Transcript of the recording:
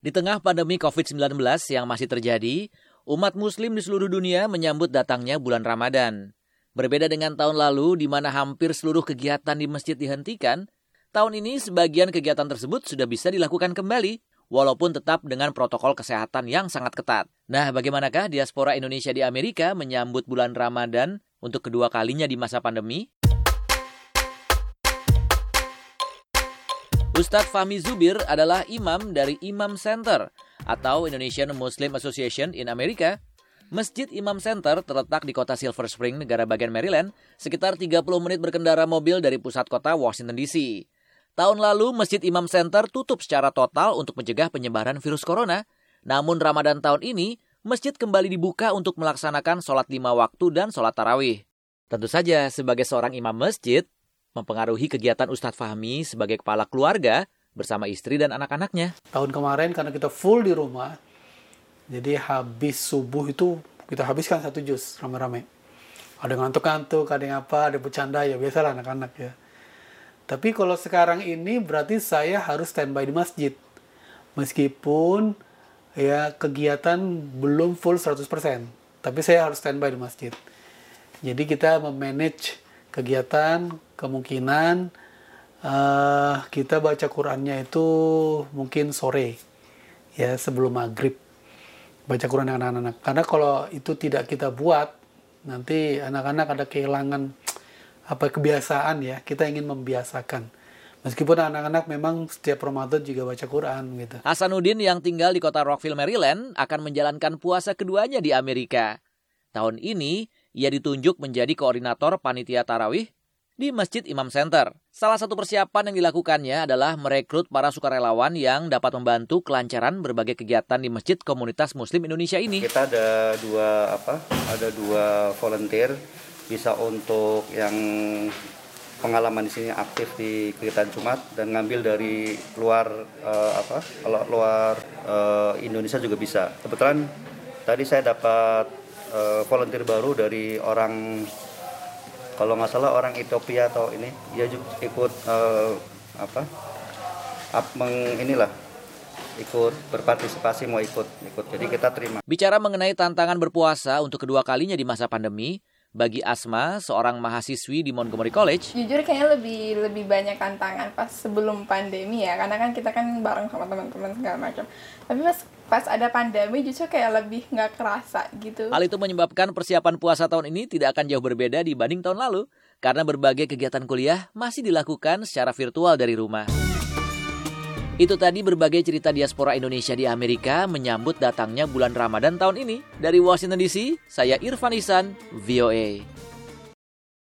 Di tengah pandemi COVID-19 yang masih terjadi, umat muslim di seluruh dunia menyambut datangnya bulan Ramadan. Berbeda dengan tahun lalu di mana hampir seluruh kegiatan di masjid dihentikan, tahun ini sebagian kegiatan tersebut sudah bisa dilakukan kembali, walaupun tetap dengan protokol kesehatan yang sangat ketat. Nah, bagaimanakah diaspora Indonesia di Amerika menyambut bulan Ramadan untuk kedua kalinya di masa pandemi? Ustadz Fahmi Zubir adalah imam dari Imam Center atau Indonesian Muslim Association in America. Masjid Imam Center terletak di kota Silver Spring, negara bagian Maryland, sekitar 30 menit berkendara mobil dari pusat kota Washington DC. Tahun lalu, Masjid Imam Center tutup secara total untuk mencegah penyebaran virus corona. Namun Ramadan tahun ini, masjid kembali dibuka untuk melaksanakan sholat lima waktu dan sholat tarawih. Tentu saja, sebagai seorang imam masjid, mempengaruhi kegiatan Ustadz Fahmi sebagai kepala keluarga bersama istri dan anak-anaknya. Tahun kemarin karena kita full di rumah, jadi habis subuh itu kita habiskan satu jus rame-rame. Ada ngantuk-ngantuk, ada yang apa, ada bercanda ya biasalah anak-anak ya. Tapi kalau sekarang ini berarti saya harus standby di masjid. Meskipun ya kegiatan belum full 100%, tapi saya harus standby di masjid. Jadi kita memanage kegiatan kemungkinan uh, kita baca Qurannya itu mungkin sore ya sebelum maghrib baca Quran dengan anak-anak karena kalau itu tidak kita buat nanti anak-anak ada kehilangan apa kebiasaan ya kita ingin membiasakan Meskipun anak-anak memang setiap Ramadan juga baca Quran gitu. Hasanuddin yang tinggal di kota Rockville, Maryland akan menjalankan puasa keduanya di Amerika. Tahun ini, ia ditunjuk menjadi koordinator panitia tarawih di Masjid Imam Center. Salah satu persiapan yang dilakukannya adalah merekrut para sukarelawan yang dapat membantu kelancaran berbagai kegiatan di Masjid Komunitas Muslim Indonesia ini. Kita ada dua apa? Ada dua volunteer bisa untuk yang pengalaman di sini aktif di kegiatan Jumat dan ngambil dari luar uh, apa? Kalau luar uh, Indonesia juga bisa. Kebetulan tadi saya dapat uh, volunteer baru dari orang kalau nggak salah orang Ethiopia atau ini dia juga ikut uh, apa up meng inilah ikut berpartisipasi mau ikut ikut jadi kita terima. Bicara mengenai tantangan berpuasa untuk kedua kalinya di masa pandemi, bagi Asma, seorang mahasiswi di Montgomery College. Jujur kayaknya lebih lebih banyak tantangan pas sebelum pandemi ya, karena kan kita kan bareng sama teman-teman segala macam. Tapi pas pas ada pandemi justru kayak lebih nggak kerasa gitu. Hal itu menyebabkan persiapan puasa tahun ini tidak akan jauh berbeda dibanding tahun lalu, karena berbagai kegiatan kuliah masih dilakukan secara virtual dari rumah. Itu tadi berbagai cerita diaspora Indonesia di Amerika menyambut datangnya bulan Ramadan tahun ini. Dari Washington DC, saya Irfan Isan, VOA.